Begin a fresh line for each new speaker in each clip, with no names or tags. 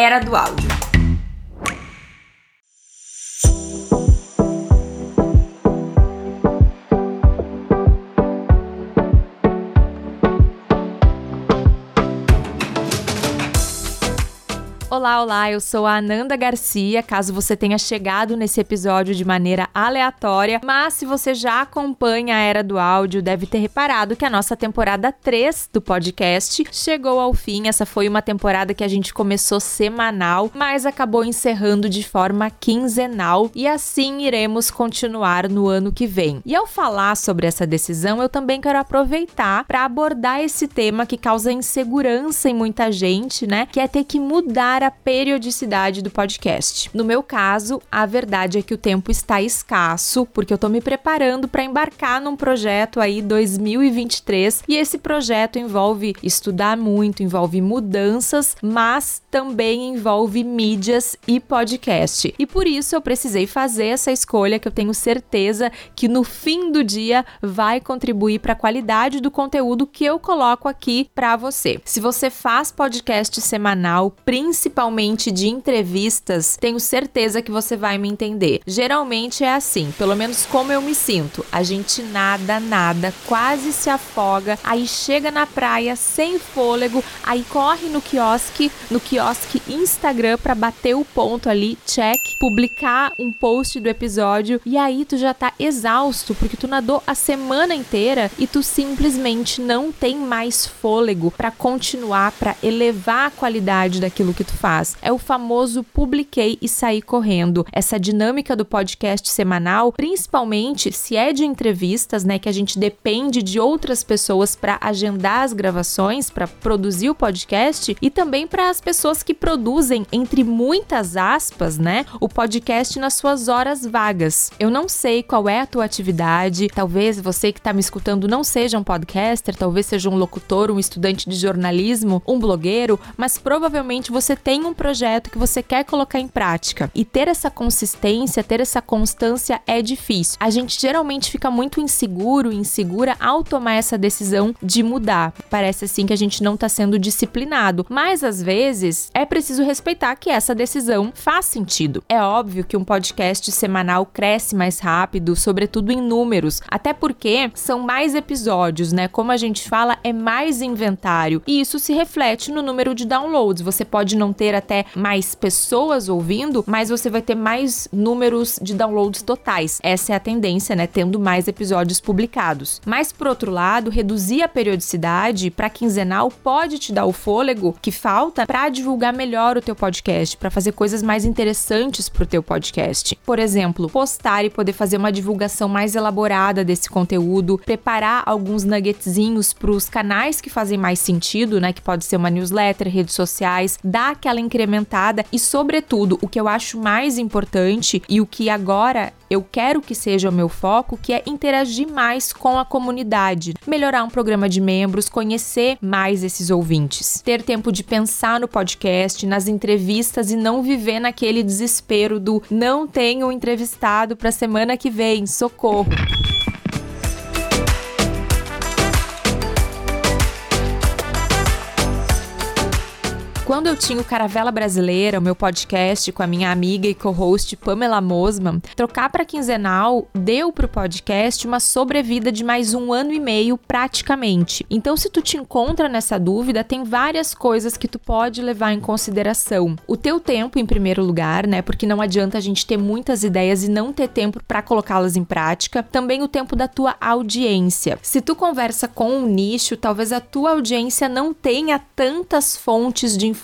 Era do áudio. Olá, olá, eu sou a Ananda Garcia. Caso você tenha chegado nesse episódio de maneira aleatória, mas se você já acompanha a Era do Áudio, deve ter reparado que a nossa temporada 3 do podcast chegou ao fim. Essa foi uma temporada que a gente começou semanal, mas acabou encerrando de forma quinzenal e assim iremos continuar no ano que vem. E ao falar sobre essa decisão, eu também quero aproveitar para abordar esse tema que causa insegurança em muita gente, né? Que é ter que mudar a periodicidade do podcast. No meu caso, a verdade é que o tempo está escasso, porque eu tô me preparando para embarcar num projeto aí 2023 e esse projeto envolve estudar muito, envolve mudanças, mas também envolve mídias e podcast. E por isso eu precisei fazer essa escolha que eu tenho certeza que no fim do dia vai contribuir para a qualidade do conteúdo que eu coloco aqui para você. Se você faz podcast semanal, principalmente principalmente de entrevistas, tenho certeza que você vai me entender. Geralmente é assim, pelo menos como eu me sinto. A gente nada, nada, quase se afoga, aí chega na praia sem fôlego, aí corre no quiosque, no quiosque Instagram para bater o ponto ali, check, publicar um post do episódio e aí tu já tá exausto porque tu nadou a semana inteira e tu simplesmente não tem mais fôlego para continuar, para elevar a qualidade daquilo que tu faz. É o famoso publiquei e saí correndo. Essa dinâmica do podcast semanal, principalmente se é de entrevistas, né, que a gente depende de outras pessoas para agendar as gravações, para produzir o podcast e também para as pessoas que produzem entre muitas aspas, né, o podcast nas suas horas vagas. Eu não sei qual é a tua atividade, talvez você que está me escutando não seja um podcaster, talvez seja um locutor, um estudante de jornalismo, um blogueiro, mas provavelmente você tem tem um projeto que você quer colocar em prática e ter essa consistência, ter essa constância é difícil. A gente geralmente fica muito inseguro, insegura ao tomar essa decisão de mudar. Parece assim que a gente não está sendo disciplinado, mas às vezes é preciso respeitar que essa decisão faz sentido. É óbvio que um podcast semanal cresce mais rápido, sobretudo em números, até porque são mais episódios, né? Como a gente fala, é mais inventário e isso se reflete no número de downloads. Você pode não ter até mais pessoas ouvindo, mas você vai ter mais números de downloads totais. Essa é a tendência, né? Tendo mais episódios publicados. Mas por outro lado, reduzir a periodicidade para quinzenal pode te dar o fôlego que falta para divulgar melhor o teu podcast, para fazer coisas mais interessantes para o teu podcast. Por exemplo, postar e poder fazer uma divulgação mais elaborada desse conteúdo, preparar alguns nuggetzinhos para os canais que fazem mais sentido, né? Que pode ser uma newsletter, redes sociais, dar aquela incrementada. E, sobretudo, o que eu acho mais importante e o que agora eu quero que seja o meu foco, que é interagir mais com a comunidade, melhorar um programa de membros, conhecer mais esses ouvintes, ter tempo de pensar no podcast, nas entrevistas e não viver naquele desespero do não tenho entrevistado para semana que vem, socorro. Quando eu tinha o Caravela Brasileira, o meu podcast com a minha amiga e co-host Pamela Mosman, trocar para quinzenal deu pro podcast uma sobrevida de mais um ano e meio praticamente. Então, se tu te encontra nessa dúvida, tem várias coisas que tu pode levar em consideração. O teu tempo em primeiro lugar, né? Porque não adianta a gente ter muitas ideias e não ter tempo para colocá-las em prática. Também o tempo da tua audiência. Se tu conversa com um nicho, talvez a tua audiência não tenha tantas fontes de informação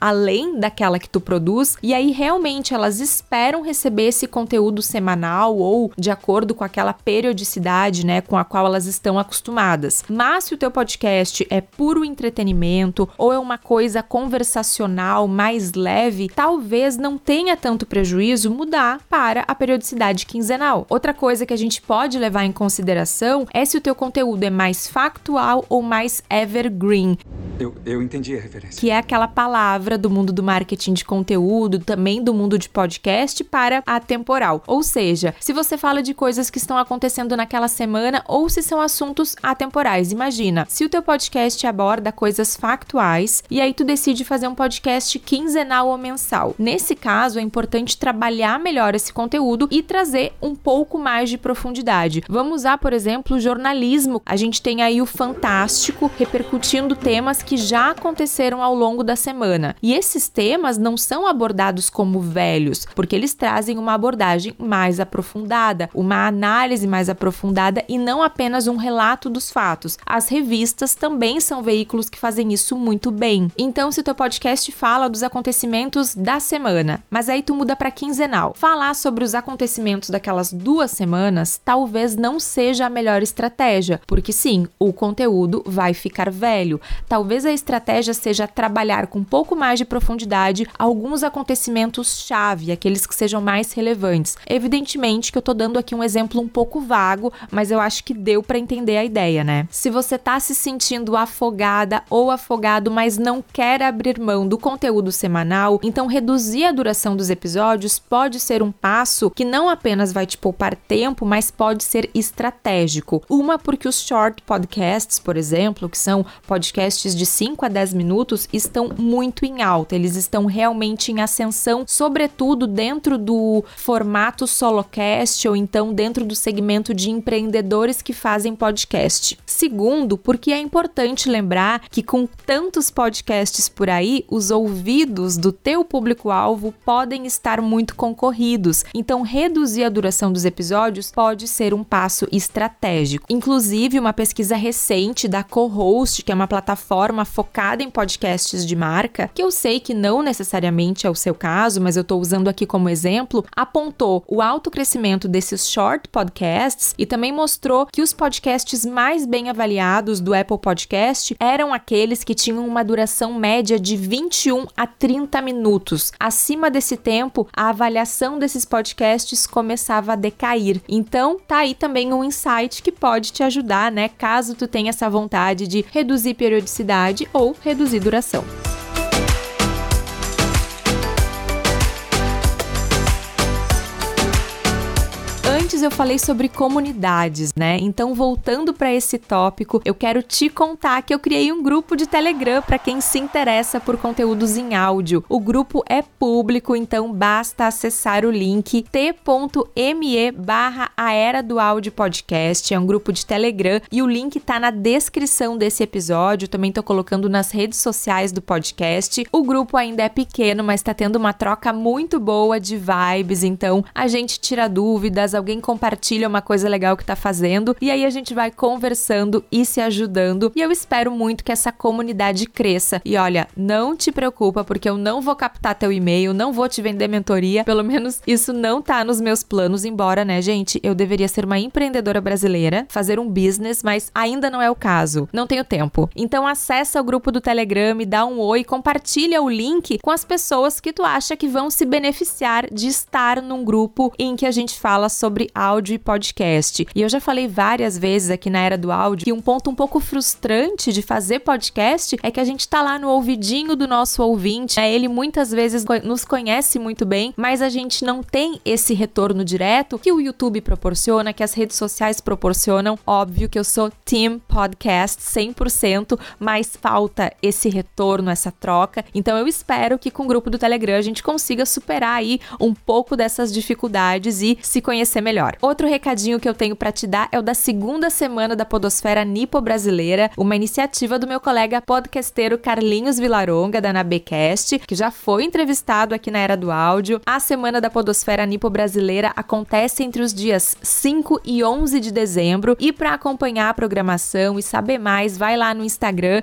além daquela que tu produz, e aí realmente elas esperam receber esse conteúdo semanal ou de acordo com aquela periodicidade, né, com a qual elas estão acostumadas. Mas se o teu podcast é puro entretenimento ou é uma coisa conversacional mais leve, talvez não tenha tanto prejuízo mudar para a periodicidade quinzenal. Outra coisa que a gente pode levar em consideração é se o teu conteúdo é mais factual ou mais evergreen.
Eu, eu entendi a referência.
Que é aquela palavra do mundo do marketing de conteúdo, também do mundo de podcast, para atemporal. Ou seja, se você fala de coisas que estão acontecendo naquela semana ou se são assuntos atemporais. Imagina, se o teu podcast aborda coisas factuais e aí tu decide fazer um podcast quinzenal ou mensal. Nesse caso, é importante trabalhar melhor esse conteúdo e trazer um pouco mais de profundidade. Vamos usar, por exemplo, o jornalismo. A gente tem aí o Fantástico repercutindo temas que já aconteceram ao longo da semana. E esses temas não são abordados como velhos, porque eles trazem uma abordagem mais aprofundada, uma análise mais aprofundada e não apenas um relato dos fatos. As revistas também são veículos que fazem isso muito bem. Então, se teu podcast fala dos acontecimentos da semana, mas aí tu muda para quinzenal, falar sobre os acontecimentos daquelas duas semanas talvez não seja a melhor estratégia, porque sim, o conteúdo vai ficar velho. Talvez a estratégia seja trabalhar com um pouco mais de profundidade alguns acontecimentos-chave, aqueles que sejam mais relevantes. Evidentemente que eu tô dando aqui um exemplo um pouco vago, mas eu acho que deu para entender a ideia, né? Se você tá se sentindo afogada ou afogado, mas não quer abrir mão do conteúdo semanal, então reduzir a duração dos episódios pode ser um passo que não apenas vai te poupar tempo, mas pode ser estratégico. Uma porque os short podcasts, por exemplo, que são podcasts de 5 a 10 minutos estão muito em alta, eles estão realmente em ascensão, sobretudo dentro do formato solocast ou então dentro do segmento de empreendedores que fazem podcast. Segundo, porque é importante lembrar que com tantos podcasts por aí, os ouvidos do teu público-alvo podem estar muito concorridos. Então, reduzir a duração dos episódios pode ser um passo estratégico. Inclusive, uma pesquisa recente da Co-Host, que é uma plataforma focada em podcasts de marca, que eu sei que não necessariamente é o seu caso, mas eu estou usando aqui como exemplo, apontou o alto crescimento desses short podcasts e também mostrou que os podcasts mais bem avaliados do Apple Podcast eram aqueles que tinham uma duração média de 21 a 30 minutos. Acima desse tempo, a avaliação desses podcasts começava a decair. Então, tá aí também um insight que pode te ajudar, né, caso tu tenha essa vontade de reduzir periodicidade ou reduzir duração. Eu falei sobre comunidades, né? Então, voltando para esse tópico, eu quero te contar que eu criei um grupo de Telegram para quem se interessa por conteúdos em áudio. O grupo é público, então basta acessar o link t.me barra a era do áudio podcast. É um grupo de Telegram e o link tá na descrição desse episódio. Também tô colocando nas redes sociais do podcast. O grupo ainda é pequeno, mas tá tendo uma troca muito boa de vibes. Então, a gente tira dúvidas, alguém compartilha uma coisa legal que tá fazendo e aí a gente vai conversando e se ajudando. E eu espero muito que essa comunidade cresça. E olha, não te preocupa porque eu não vou captar teu e-mail, não vou te vender mentoria, pelo menos isso não tá nos meus planos, embora, né, gente, eu deveria ser uma empreendedora brasileira, fazer um business, mas ainda não é o caso. Não tenho tempo. Então acessa o grupo do Telegram, dá um oi, compartilha o link com as pessoas que tu acha que vão se beneficiar de estar num grupo em que a gente fala sobre áudio e podcast. E eu já falei várias vezes aqui na Era do Áudio que um ponto um pouco frustrante de fazer podcast é que a gente tá lá no ouvidinho do nosso ouvinte, né? Ele muitas vezes nos conhece muito bem, mas a gente não tem esse retorno direto que o YouTube proporciona, que as redes sociais proporcionam. Óbvio que eu sou Team Podcast 100%, mas falta esse retorno, essa troca. Então eu espero que com o grupo do Telegram a gente consiga superar aí um pouco dessas dificuldades e se conhecer melhor. Outro recadinho que eu tenho para te dar é o da segunda semana da Podosfera Nipo Brasileira, uma iniciativa do meu colega podcasteiro Carlinhos Vilaronga da Nabecast, que já foi entrevistado aqui na Era do Áudio. A semana da Podosfera Nipo Brasileira acontece entre os dias 5 e 11 de dezembro e para acompanhar a programação e saber mais, vai lá no Instagram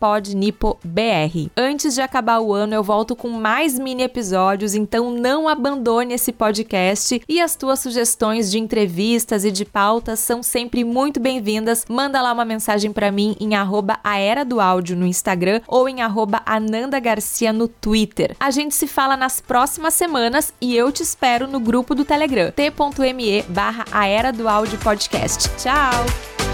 @podnipobr. Antes de acabar o ano, eu volto com mais mini episódios, então não abandone esse podcast e as tuas sugestões de entrevistas e de pautas são sempre muito bem-vindas. Manda lá uma mensagem para mim em arroba a era do áudio no Instagram ou em arroba Ananda Garcia no Twitter. A gente se fala nas próximas semanas e eu te espero no grupo do Telegram t.me barra a era do áudio podcast. Tchau!